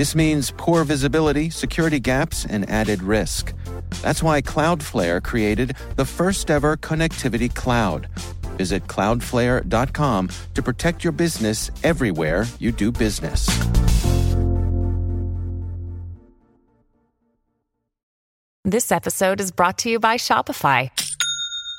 This means poor visibility, security gaps, and added risk. That's why Cloudflare created the first ever connectivity cloud. Visit cloudflare.com to protect your business everywhere you do business. This episode is brought to you by Shopify.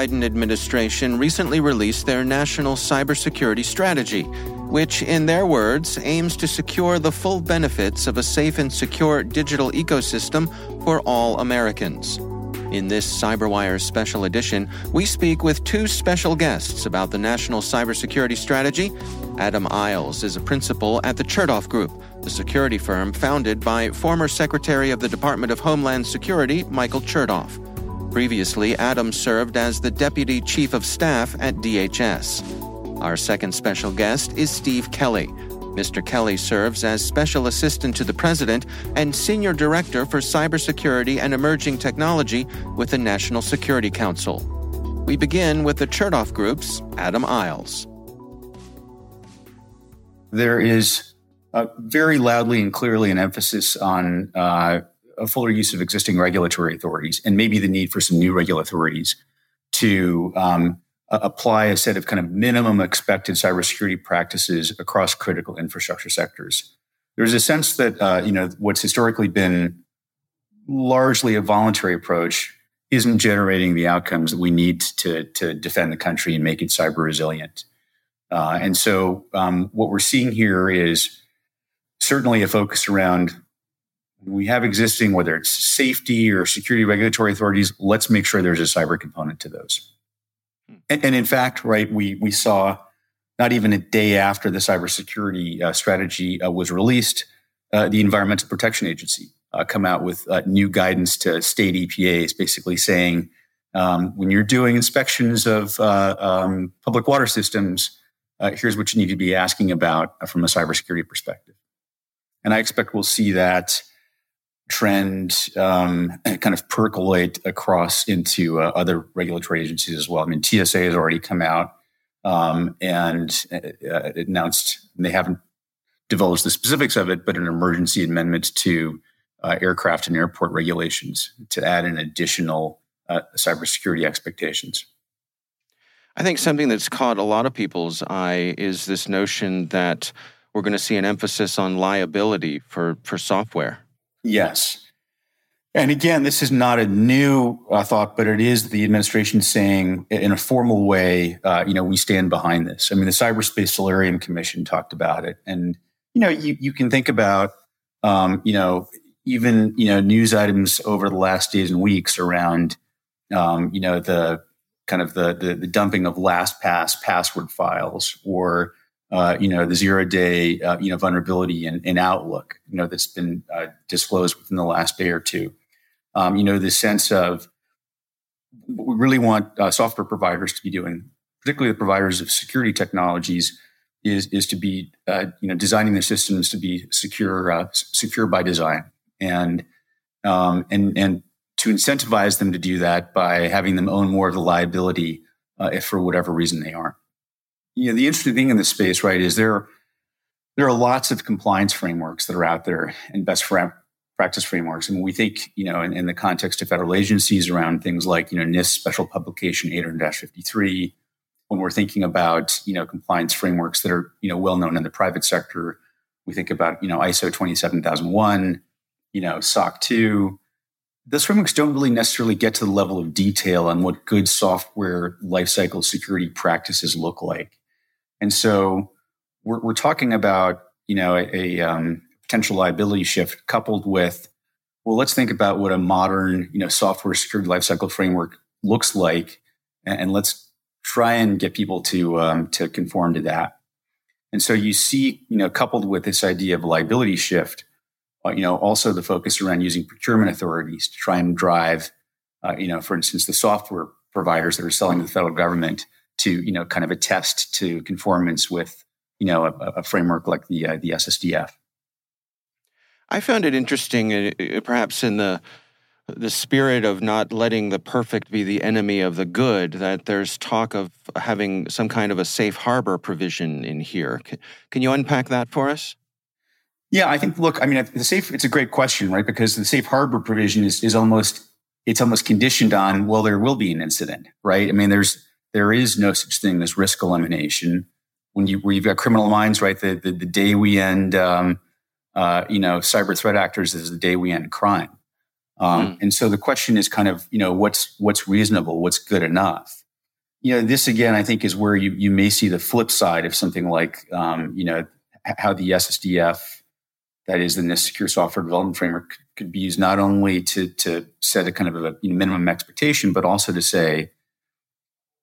Biden administration recently released their national cybersecurity strategy, which, in their words, aims to secure the full benefits of a safe and secure digital ecosystem for all Americans. In this CyberWire special edition, we speak with two special guests about the national cybersecurity strategy. Adam Isles is a principal at the Chertoff Group, the security firm founded by former Secretary of the Department of Homeland Security Michael Chertoff. Previously, Adam served as the Deputy Chief of Staff at DHS. Our second special guest is Steve Kelly. Mr. Kelly serves as Special Assistant to the President and Senior Director for Cybersecurity and Emerging Technology with the National Security Council. We begin with the Chertoff Group's Adam Isles. There is uh, very loudly and clearly an emphasis on uh, a fuller use of existing regulatory authorities and maybe the need for some new regulatory authorities to um, apply a set of kind of minimum expected cybersecurity practices across critical infrastructure sectors. There's a sense that uh, you know what's historically been largely a voluntary approach isn't generating the outcomes that we need to, to defend the country and make it cyber resilient. Uh, and so, um, what we're seeing here is certainly a focus around we have existing, whether it's safety or security regulatory authorities, let's make sure there's a cyber component to those. And, and in fact, right, we we saw not even a day after the cybersecurity uh, strategy uh, was released, uh, the Environmental Protection Agency uh, come out with uh, new guidance to state EPAs, basically saying um, when you're doing inspections of uh, um, public water systems, here's what you need to be asking about from a cybersecurity perspective. And I expect we'll see that trend um, kind of percolate across into uh, other regulatory agencies as well. I mean, TSA has already come out um, and uh, announced they haven't divulged the specifics of it, but an emergency amendment to uh, aircraft and airport regulations to add an additional uh, cybersecurity expectations. I think something that's caught a lot of people's eye is this notion that we're going to see an emphasis on liability for, for software. Yes. And again, this is not a new uh, thought, but it is the administration saying in a formal way, uh, you know, we stand behind this. I mean, the Cyberspace Solarium Commission talked about it. And, you know, you, you can think about, um, you know, even, you know, news items over the last days and weeks around, um, you know, the kind of the, the, the dumping of LastPass password files or, uh, you know, the zero day, uh, you know, vulnerability in, Outlook, you know, that's been uh, disclosed within the last day or two. Um, you know, the sense of we really want uh, software providers to be doing, particularly the providers of security technologies, is is to be, uh, you know, designing their systems to be secure, uh, secure by design, and um, and and to incentivize them to do that by having them own more of the liability if for whatever reason they aren't you know, the interesting thing in this space, right, is there there are lots of compliance frameworks that are out there and best practice frameworks. And we think, you know, in, in, the context of federal agencies around things like, you know, NIST Special Publication 800-53, when we're thinking about, you know, compliance frameworks that are, you know, well known in the private sector, we think about, you know, ISO 27001, you know, SOC 2. Those frameworks don't really necessarily get to the level of detail on what good software lifecycle security practices look like. And so we're, we're talking about, you know, a, a um, potential liability shift coupled with, well, let's think about what a modern, you know, software security lifecycle framework looks like, and, and let's try and get people to um, to conform to that. And so you see, you know, coupled with this idea of liability shift, uh, you know, also the focus around using procurement authorities to try and drive, uh, you know, for instance, the software providers that are selling to the federal government to, you know, kind of attest to conformance with, you know, a, a framework like the uh, the SSDF. I found it interesting, uh, uh, perhaps in the the spirit of not letting the perfect be the enemy of the good, that there's talk of having some kind of a safe harbor provision in here. Can, can you unpack that for us? Yeah, I think. Look, I mean, the safe. It's a great question, right? Because the safe harbor provision is is almost it's almost conditioned on well, there will be an incident, right? I mean, there's there is no such thing as risk elimination when you where you've got criminal minds, right? The the, the day we end. Um, uh, you know, cyber threat actors is the day we end crime. Um, mm. And so the question is kind of, you know, what's what's reasonable, what's good enough. You know, this again, I think, is where you you may see the flip side of something like, um, you know, how the SSDF, that is the NIST Secure Software Development Framework, could be used not only to to set a kind of a you know, minimum expectation, but also to say,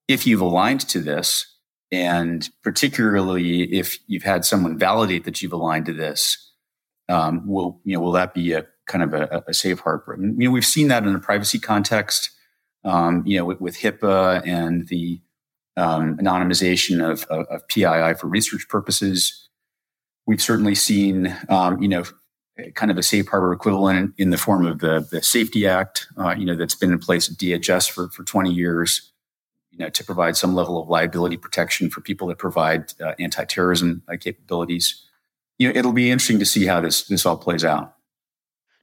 if you've aligned to this, and particularly if you've had someone validate that you've aligned to this, um, will you know will that be a kind of a, a safe harbor? And, you know, we've seen that in a privacy context. Um, you know, with, with, HIPAA and the um, anonymization of, of, of, PII for research purposes. We've certainly seen, um, you know, kind of a safe harbor equivalent in, the form of the, the Safety Act, uh, you know, that's been in place at DHS for, for 20 years, you know, to provide some level of liability protection for people that provide uh, anti-terrorism uh, capabilities you know, it'll be interesting to see how this this all plays out.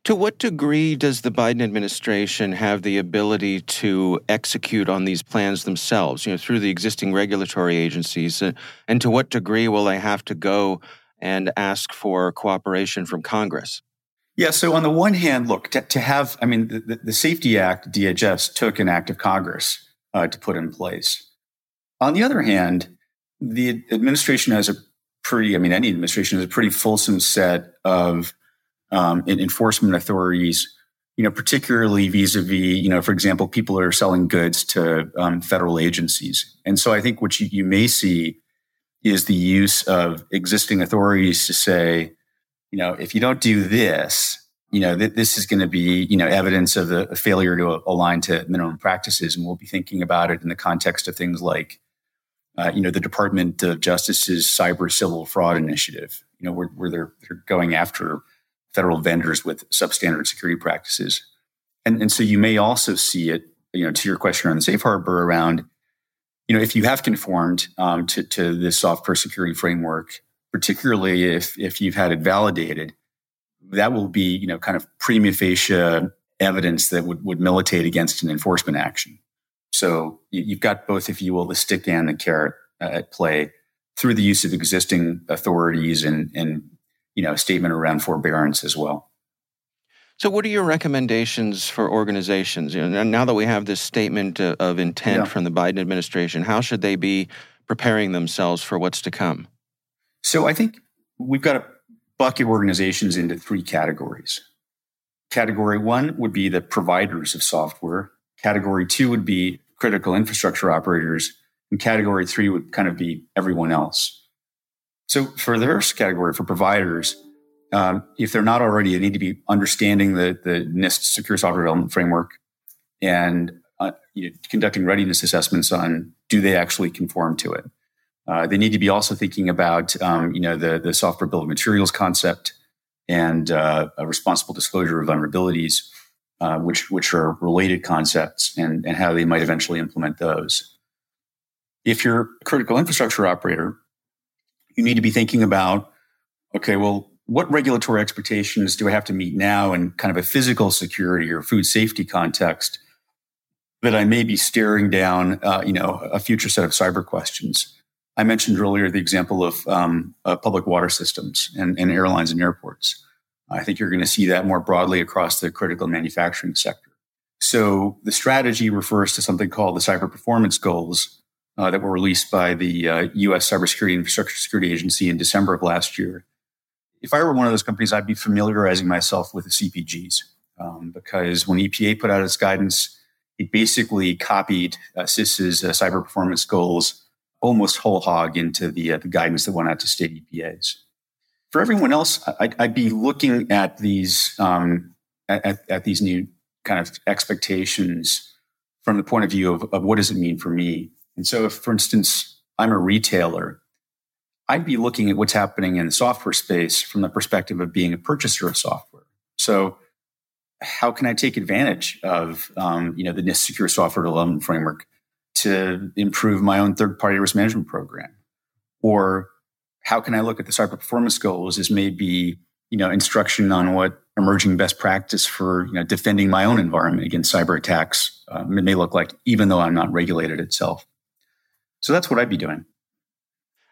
To what degree does the Biden administration have the ability to execute on these plans themselves, you know, through the existing regulatory agencies? Uh, and to what degree will they have to go and ask for cooperation from Congress? Yeah. So on the one hand, look to, to have, I mean, the, the, Safety Act, DHS took an act of Congress uh, to put in place. On the other hand, the administration has a pretty, I mean, any administration has a pretty fulsome set of um, enforcement authorities, you know, particularly vis-a-vis, you know, for example, people are selling goods to um, federal agencies. And so I think what you, you may see is the use of existing authorities to say, you know, if you don't do this, you know, th- this is going to be, you know, evidence of a, failure to align to minimum practices. And we'll be thinking about it in the context of things like uh, you know, the Department of Justice's cyber civil fraud initiative, you know, where, where they're, they're going after federal vendors with substandard security practices. And, and so you may also see it, you know, to your question on the safe harbor around, you know, if you have conformed um, to, to this software security framework, particularly if, if you've had it validated, that will be, you know, kind of prima facie evidence that would, would militate against an enforcement action. So you've got both, if you will, the stick and the carrot uh, at play through the use of existing authorities and, and you know, a statement around forbearance as well. So, what are your recommendations for organizations? You know, now that we have this statement uh, of intent yeah. from the Biden administration, how should they be preparing themselves for what's to come? So, I think we've got to bucket organizations into three categories. Category one would be the providers of software. Category two would be critical infrastructure operators. And category three would kind of be everyone else. So for the first category, for providers, um, if they're not already, they need to be understanding the, the NIST secure software development framework and uh, you know, conducting readiness assessments on do they actually conform to it. Uh, they need to be also thinking about um, you know the the software bill of materials concept and uh, a responsible disclosure of vulnerabilities uh, which which are related concepts and, and how they might eventually implement those. If you're a critical infrastructure operator, you need to be thinking about, okay, well, what regulatory expectations do I have to meet now in kind of a physical security or food safety context that I may be staring down, uh, you know, a future set of cyber questions. I mentioned earlier the example of um, uh, public water systems and, and, airlines and airports. I think you're going to see that more broadly across the critical manufacturing sector. So the strategy refers to something called the cyber performance goals uh, that were released by the uh, U.S. Cybersecurity Infrastructure Security Agency in December of last year. If I were one of those companies, I'd be familiarizing myself with the CPGs um, because when EPA put out its guidance, it basically copied uh, CISA's uh, cyber performance goals almost whole hog into the, uh, the guidance that went out to state EPAs. For everyone else, I'd, I'd be looking at these um, at, at, these new kind of expectations from the point of view of, of what does it mean for me. And so, if, for instance, I'm a retailer, I'd be looking at what's happening in the software space from the perspective of being a purchaser of software. So, how can I take advantage of um, you know the NIST Secure Software Development Framework to improve my own third party risk management program? Or how can I look at the cyber performance goals as maybe, you know, instruction on what emerging best practice for, you know, defending my own environment against cyber attacks um, it may look like, even though I'm not regulated itself. So that's what I'd be doing.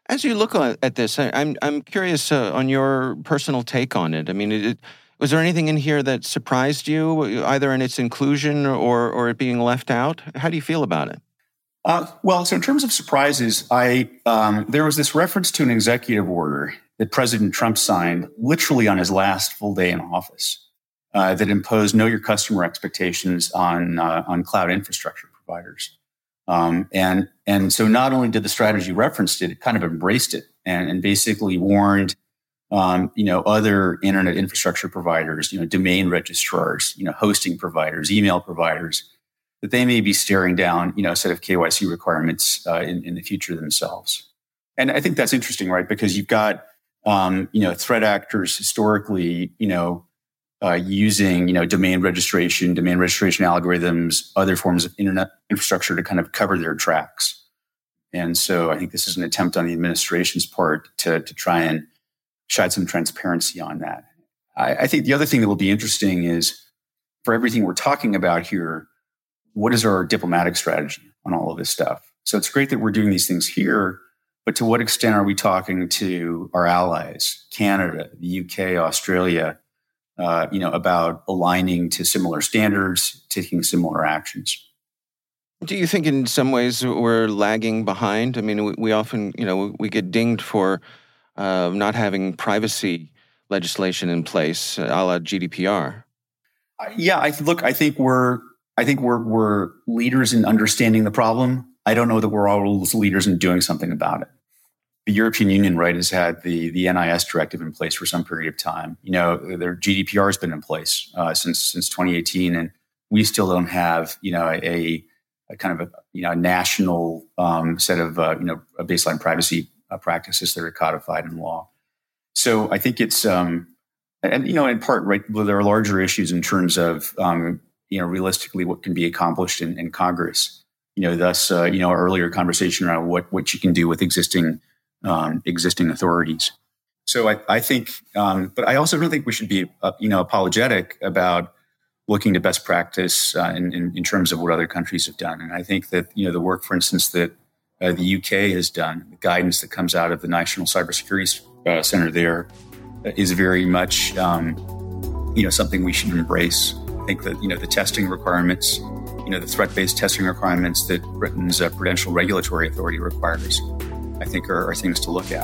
As you look at this, I'm I'm curious uh, on your personal take on it. I mean, it, was there anything in here that surprised you, either in its inclusion or or it being left out? How do you feel about it? Uh, well, so in terms of surprises, I um, there was this reference to an executive order that President Trump signed literally on his last full day in office uh, that imposed know your customer expectations on uh, on cloud infrastructure providers. Um, and and so not only did the strategy reference it, it kind of embraced it and, and basically warned um, you know other internet infrastructure providers, you know domain registrars, you know hosting providers, email providers that they may be staring down, you know, a set of KYC requirements uh, in, in, the future themselves. And I think that's interesting, right? Because you've got, um, you know, threat actors historically, you know, uh, using, you know, domain registration, domain registration algorithms, other forms of internet infrastructure to kind of cover their tracks. And so I think this is an attempt on the administration's part to, to try and shed some transparency on that. I, I think the other thing that will be interesting is for everything we're talking about here, what is our diplomatic strategy on all of this stuff? So it's great that we're doing these things here, but to what extent are we talking to our allies, Canada, the UK, Australia, uh, you know, about aligning to similar standards, taking similar actions? Do you think in some ways we're lagging behind? I mean, we, we often, you know, we get dinged for uh, not having privacy legislation in place, a la GDPR. Uh, yeah, I look. I think we're I think we're we're leaders in understanding the problem. I don't know that we're always leaders in doing something about it. The European Union, right, has had the the NIS directive in place for some period of time. You know, their GDPR has been in place uh, since since 2018, and we still don't have you know a, a kind of a you know a national um, set of uh, you know a baseline privacy uh, practices that are codified in law. So I think it's um, and you know in part right there are larger issues in terms of um, you know, realistically what can be accomplished in, in Congress. You know, thus, uh, you know, our earlier conversation around what what you can do with existing um, existing authorities. So I, I think, um, but I also don't think we should be, uh, you know, apologetic about looking to best practice uh, in, in, in, terms of what other countries have done. And I think that you know the work, for instance, that uh, the UK has done, the guidance that comes out of the National Cybersecurity uh, Center there, uh, very much, um, you know, something we should embrace. I think that you know the testing requirements, you know the threat-based testing requirements that Britain's uh, Prudential Regulatory Authority requires, I think are, are things to look at.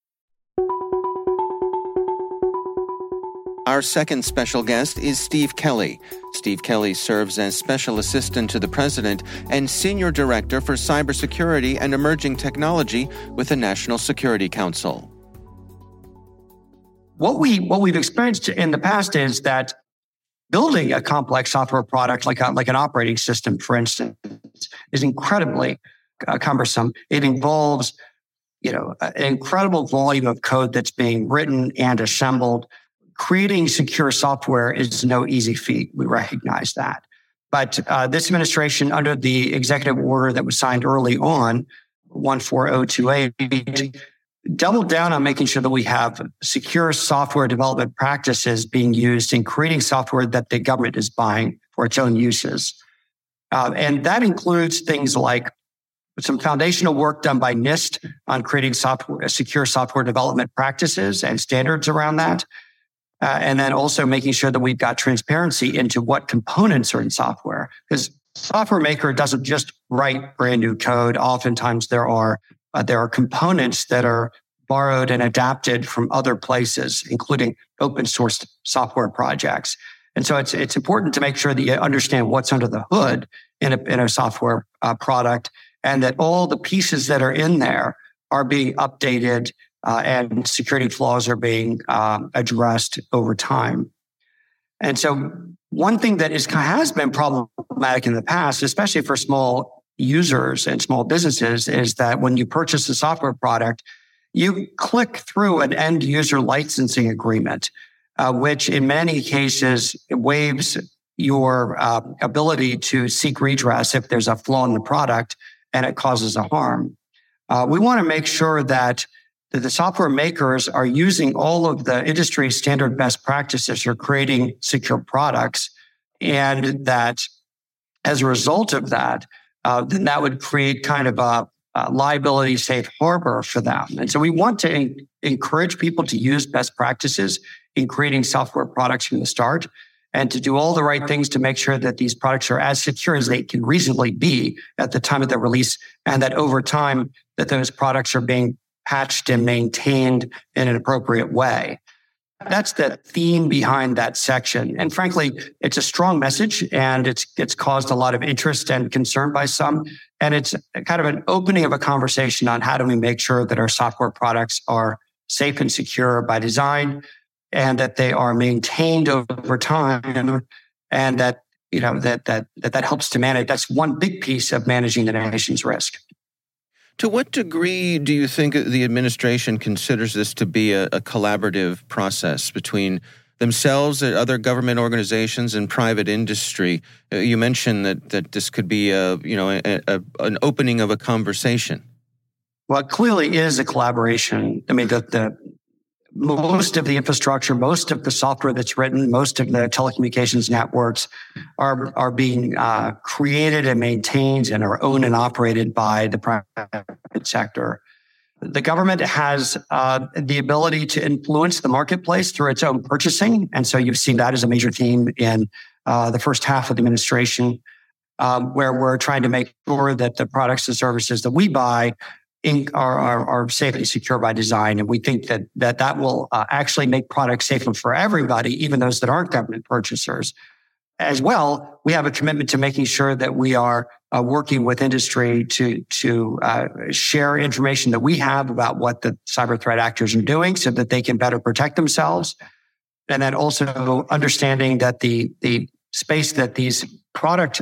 Our second special guest is Steve Kelly. Steve Kelly serves as Special Assistant to the President and Senior Director for Cybersecurity and Emerging Technology with the National Security Council. What we what we've experienced in the past is that building a complex software product like a, like an operating system, for instance, is incredibly uh, cumbersome. It involves you know an incredible volume of code that's being written and assembled creating secure software is no easy feat. We recognize that. But uh, this administration, under the executive order that was signed early on, 14028, doubled down on making sure that we have secure software development practices being used in creating software that the government is buying for its own uses. Uh, and that includes things like some foundational work done by NIST on creating software, secure software development practices and standards around that. Uh, and then also making sure that we've got transparency into what components are in software. Because software maker doesn't just write brand new code. Oftentimes there are uh, there are components that are borrowed and adapted from other places, including open source software projects. And so it's it's important to make sure that you understand what's under the hood in a in a software uh, product, and that all the pieces that are in there are being updated uh, and security flaws are being um, addressed over time. And so, one thing that is has been problematic in the past, especially for small users and small businesses, is that when you purchase a software product, you click through an end user licensing agreement, uh, which in many cases waives your uh, ability to seek redress if there's a flaw in the product and it causes a harm. Uh, we want to make sure that that the software makers are using all of the industry standard best practices for creating secure products. And that as a result of that, uh, then that would create kind of a, a, liability safe harbor for them. And so we want to en- encourage people to use best practices in creating software products from the start and to do all the right things to make sure that these products are as secure as they can reasonably be at the time of their release and that over time that those products are being patched and maintained in an appropriate way. That's the theme behind that section. And frankly, it's a strong message and it's, it's caused a lot of interest and concern by some. And it's kind of an opening of a conversation on how do we make sure that our software products are safe and secure by design and that they are maintained over time and that, you know, that, that, that, that helps to manage. That's one big piece of managing the nation's risk. To what degree do you think the administration considers this to be a, a collaborative process between themselves, and other government organizations, and private industry? Uh, you mentioned that that this could be a you know a, a, an opening of a conversation. Well, it clearly is a collaboration. I mean, the, the most of the infrastructure, most of the software that's written, most of the telecommunications networks are, are being uh, created and maintained and are owned and operated by the private sector. The government has uh, the ability to influence the marketplace through its own purchasing. And so you've seen that as a major theme in uh, the first half of the administration, um, where we're trying to make sure that the products and services that we buy in, are, are, are safe and secure by design. And we think that that, that will uh, actually make products safer for everybody, even those that aren't government purchasers. As well, we have a commitment to making sure that we are uh, working with industry to, to uh, share information that we have about what the cyber threat actors are doing so that they can better protect themselves. And then also understanding that the, the space that these product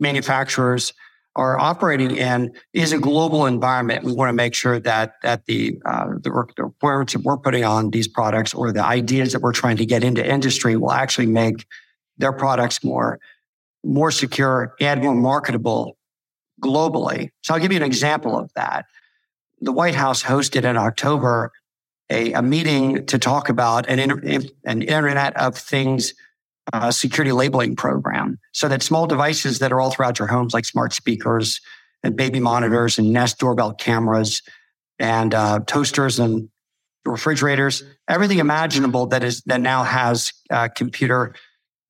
manufacturers are operating in is a global environment. We want to make sure that that the uh, the, requirements that we're putting on these products or the ideas that we're trying to get into industry will actually make their products more more secure and more marketable globally. So I'll give you an example of that. The White House hosted in October a, a meeting to talk about an, an Internet of Things uh, security labeling program so that small devices that are all throughout your homes, like smart speakers and baby monitors and Nest doorbell cameras and uh, toasters and refrigerators, everything imaginable that is that now has uh, computer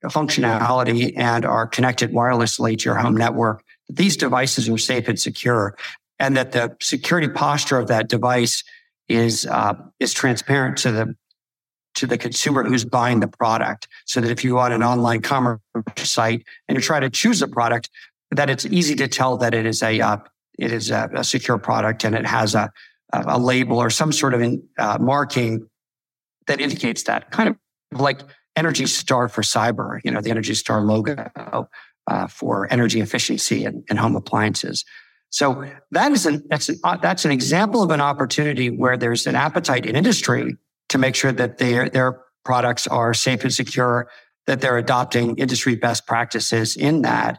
functionality and are connected wirelessly to your home network. These devices are safe and secure, and that the security posture of that device is uh, is transparent to the to the consumer who's buying the product so that if you on an online commerce site and you try to choose a product, that it's easy to tell that it is a, uh, it is a, a, secure product and it has a, a label or some sort of in, uh, marking that indicates that kind of like Energy Star for cyber, you know, the Energy Star logo uh, for energy efficiency and, and home appliances. So that is an that's an, uh, that's an example of an opportunity where there's an appetite in industry to make sure that their, their products are safe and secure, that they're adopting industry best practices in that,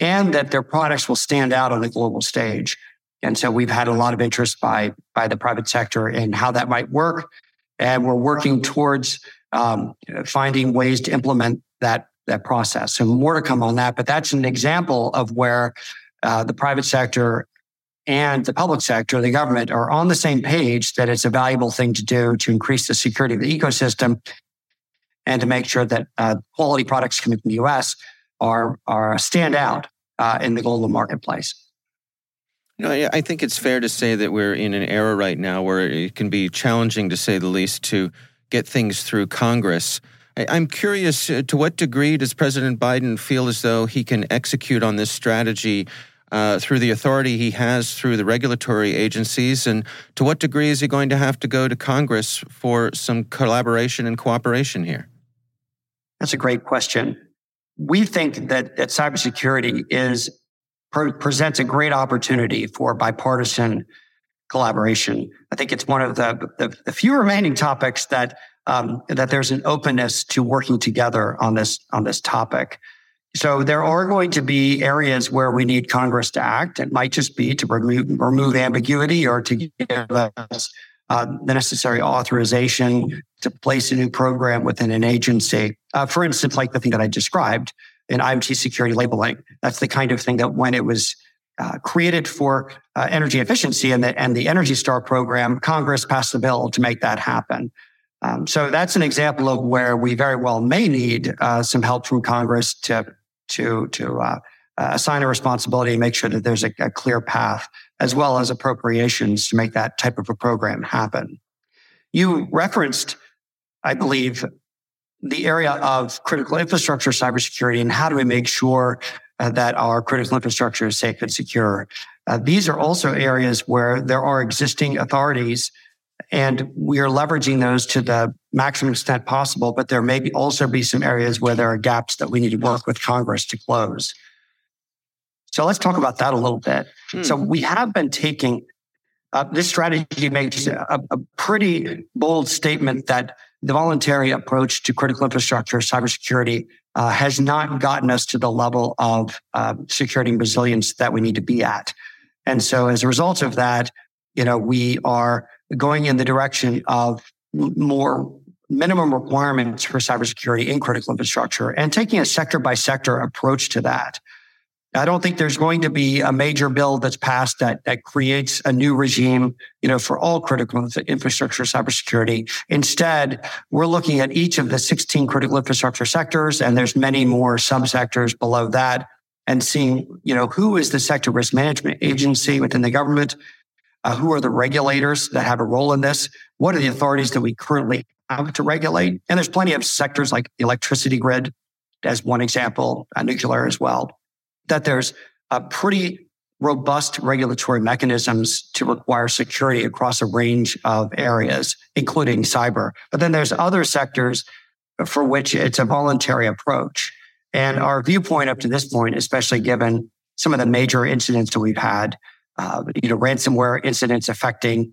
and that their products will stand out on the global stage. And so we've had a lot of interest by, by the private sector in how that might work. And we're working towards um, finding ways to implement that, that process. So more to come on that, but that's an example of where uh, the private sector and the public sector, the government, are on the same page that it's a valuable thing to do to increase the security of the ecosystem and to make sure that uh, quality products coming from the U.S. are are stand out uh, in the global marketplace. You know, I think it's fair to say that we're in an era right now where it can be challenging, to say the least, to get things through Congress. I'm curious uh, to what degree does President Biden feel as though he can execute on this strategy uh, through the authority he has through the regulatory agencies? And to what degree is he going to have to go to Congress for some collaboration and cooperation here? That's a great question. We think that, that cybersecurity is presents a great opportunity for bipartisan collaboration. I think it's one of the, the, the few remaining topics that um, that there's an openness to working together on this on this topic. So there are going to be areas where we need Congress to act. It might just be to remove, remove ambiguity or to give us uh, the necessary authorization to place a new program within an agency. Uh, for instance, like the thing that I described in IoT security labeling. That's the kind of thing that when it was uh, created for uh, energy efficiency and the, and the Energy Star program, Congress passed a bill to make that happen. Um, so that's an example of where we very well may need uh, some help from Congress to to to uh, assign a responsibility and make sure that there's a, a, clear path, as well as appropriations to make that type of a program happen. You referenced, I believe, the area of critical infrastructure cybersecurity and how do we make sure uh, that our critical infrastructure is safe and secure. Uh, these are also areas where there are existing authorities and we are leveraging those to the maximum extent possible. But there may be also be some areas where there are gaps that we need to work with Congress to close. So let's talk about that a little bit. Hmm. So we have been taking uh, this strategy makes a, a, pretty bold statement that the voluntary approach to critical infrastructure cybersecurity uh, has not gotten us to the level of uh, security and resilience that we need to be at. And so as a result of that, you know, we are going in the direction of more minimum requirements for cybersecurity in critical infrastructure and taking a sector by sector approach to that. I don't think there's going to be a major bill that's passed that, that creates a new regime, you know, for all critical infrastructure cybersecurity. Instead, we're looking at each of the 16 critical infrastructure sectors, and there's many more subsectors below that, and seeing, you know, who is the sector risk management agency within the government Uh, who are the regulators that have a role in this? What are the authorities that we currently have to regulate? And there's plenty of sectors like the electricity grid, as one example, uh, nuclear as well, that there's a pretty robust regulatory mechanisms to require security across a range of areas, including cyber. But then there's other sectors for which it's a voluntary approach. And our viewpoint up to this point, especially given some of the major incidents that we've had, uh, you know, ransomware incidents affecting uh,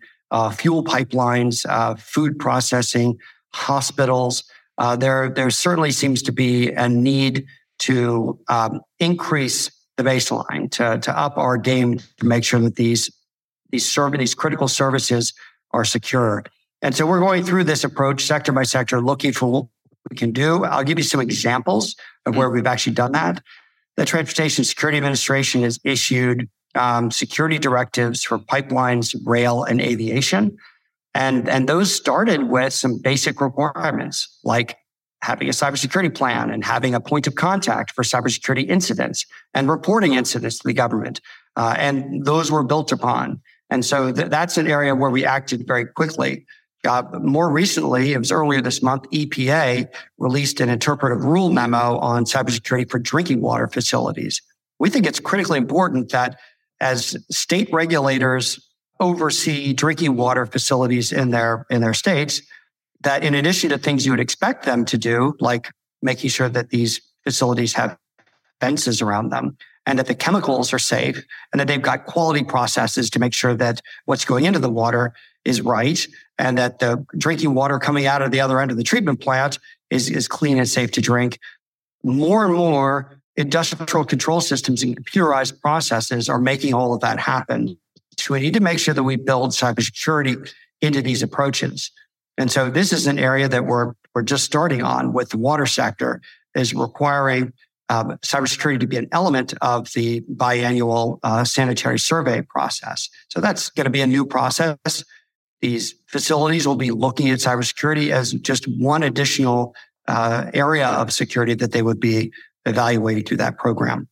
fuel pipelines, uh, food processing, hospitals. Uh, there, there certainly seems to be a need to um, increase the baseline, to, to up our game to make sure that these these serv- these critical services are secure. And so we're going through this approach sector by sector, looking for what we can do. I'll give you some examples of where we've actually done that. The Transportation Security Administration has issued um, security directives for pipelines, rail, and aviation. And, and those started with some basic requirements like having a cybersecurity plan and having a point of contact for cybersecurity incidents and reporting incidents to the government. Uh, and those were built upon. And so th- that's an area where we acted very quickly. Uh, more recently, it was earlier this month, EPA released an interpretive rule memo on cybersecurity for drinking water facilities. We think it's critically important that as state regulators oversee drinking water facilities in their in their states, that in addition to things you would expect them to do, like making sure that these facilities have fences around them and that the chemicals are safe and that they've got quality processes to make sure that what's going into the water is right and that the drinking water coming out of the other end of the treatment plant is, is clean and safe to drink. More and more industrial control systems and computerized processes are making all of that happen. So we need to make sure that we build cybersecurity into these approaches. And so this is an area that we're, we're just starting on with the water sector is requiring um, cybersecurity to be an element of the biannual uh, sanitary survey process. So that's going to be a new process. These facilities will be looking at cybersecurity as just one additional uh, area of security that they would be evaluating through that program.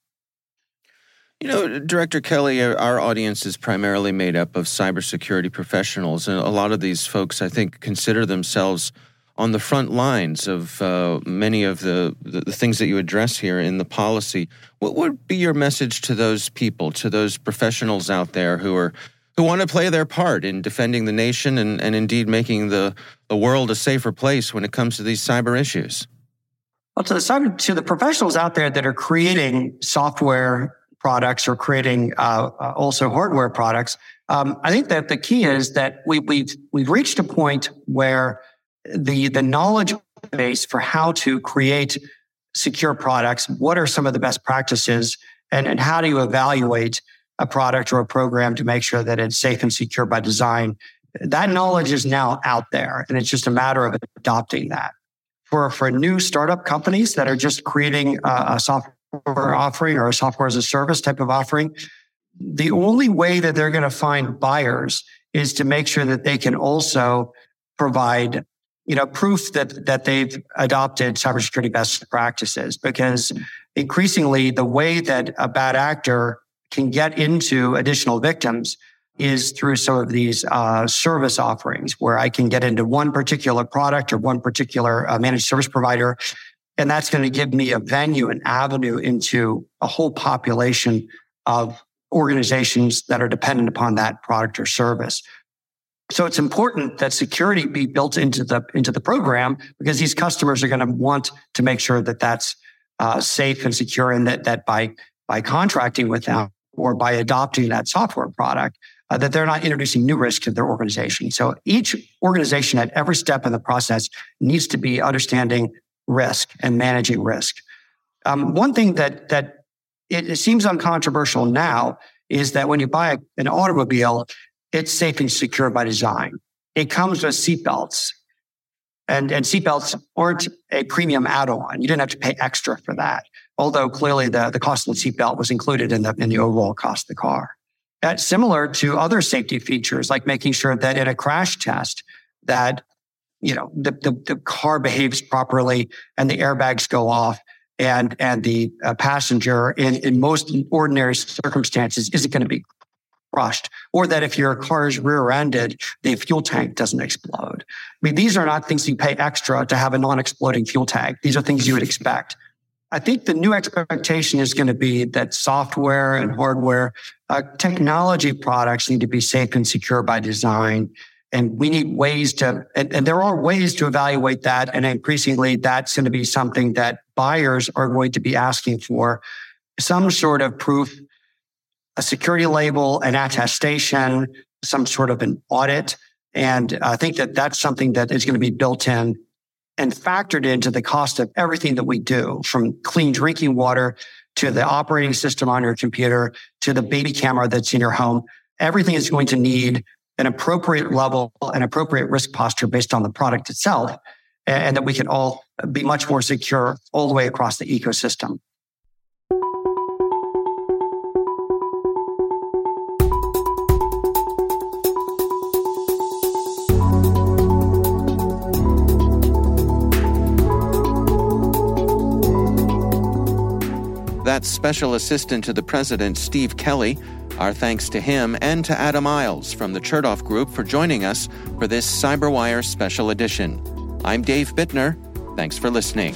You know, Director Kelly, our audience is primarily made up of cybersecurity professionals, and a lot of these folks, I think, consider themselves on the front lines of uh, many of the, the, the things that you address here in the policy. What would be your message to those people, to those professionals out there who are who want to play their part in defending the nation and, and indeed making the, the world a safer place when it comes to these cyber issues? Well, to the to the professionals out there that are creating software products or creating uh, uh, also hardware products. Um, I think that the key is that we, we've we've reached a point where the the knowledge base for how to create secure products, what are some of the best practices, and, and how do you evaluate a product or a program to make sure that it's safe and secure by design. That knowledge is now out there, and it's just a matter of adopting that. For, for new startup companies that are just creating a software offering or a software as a service type of offering, the only way that they're going to find buyers is to make sure that they can also provide you know proof that that they've adopted cybersecurity best practices. Because increasingly the way that a bad actor can get into additional victims is through some of these uh, service offerings where I can get into one particular product or one particular uh, managed service provider and that's going to give me a venue, an avenue into a whole population of organizations that are dependent upon that product or service. So it's important that security be built into the into the program because these customers are going to want to make sure that that's uh, safe and secure, and that that by by contracting with them or by adopting that software product, uh, that they're not introducing new risk to their organization. So each organization at every step in the process needs to be understanding risk and managing risk. Um, one thing that that it, it, seems uncontroversial now is that when you buy a, an automobile, it's safe and secure by design. It comes with seatbelts, and and seatbelts aren't a premium add-on. You didn't have to pay extra for that, although clearly the the cost of the seatbelt was included in the in the overall cost of the car. That's similar to other safety features, like making sure that in a crash test that you know, the, the, the car behaves properly and the airbags go off and, and the uh, passenger in, in most ordinary circumstances isn't going to be crushed, or that if your car is rear-ended, the fuel tank doesn't explode. I mean, these are not things you pay extra to have a non-exploding fuel tank. These are things you would expect. I think the new expectation is going to be that software and hardware, uh, technology products need to be safe and secure by design. And we need ways to, and, and, there are ways to evaluate that. And increasingly, that's going to be something that buyers are going to be asking for some sort of proof, a security label, an attestation, some sort of an audit. And I think that that's something that is going to be built in and factored into the cost of everything that we do from clean drinking water to the operating system on your computer to the baby camera that's in your home. Everything is going to need an appropriate level, an appropriate risk posture based on the product itself, and that we can all be much more secure all the way across the ecosystem. Special Assistant to the President Steve Kelly. Our thanks to him and to Adam Isles from the Chertoff Group for joining us for this CyberWire special edition. I'm Dave Bittner. Thanks for listening.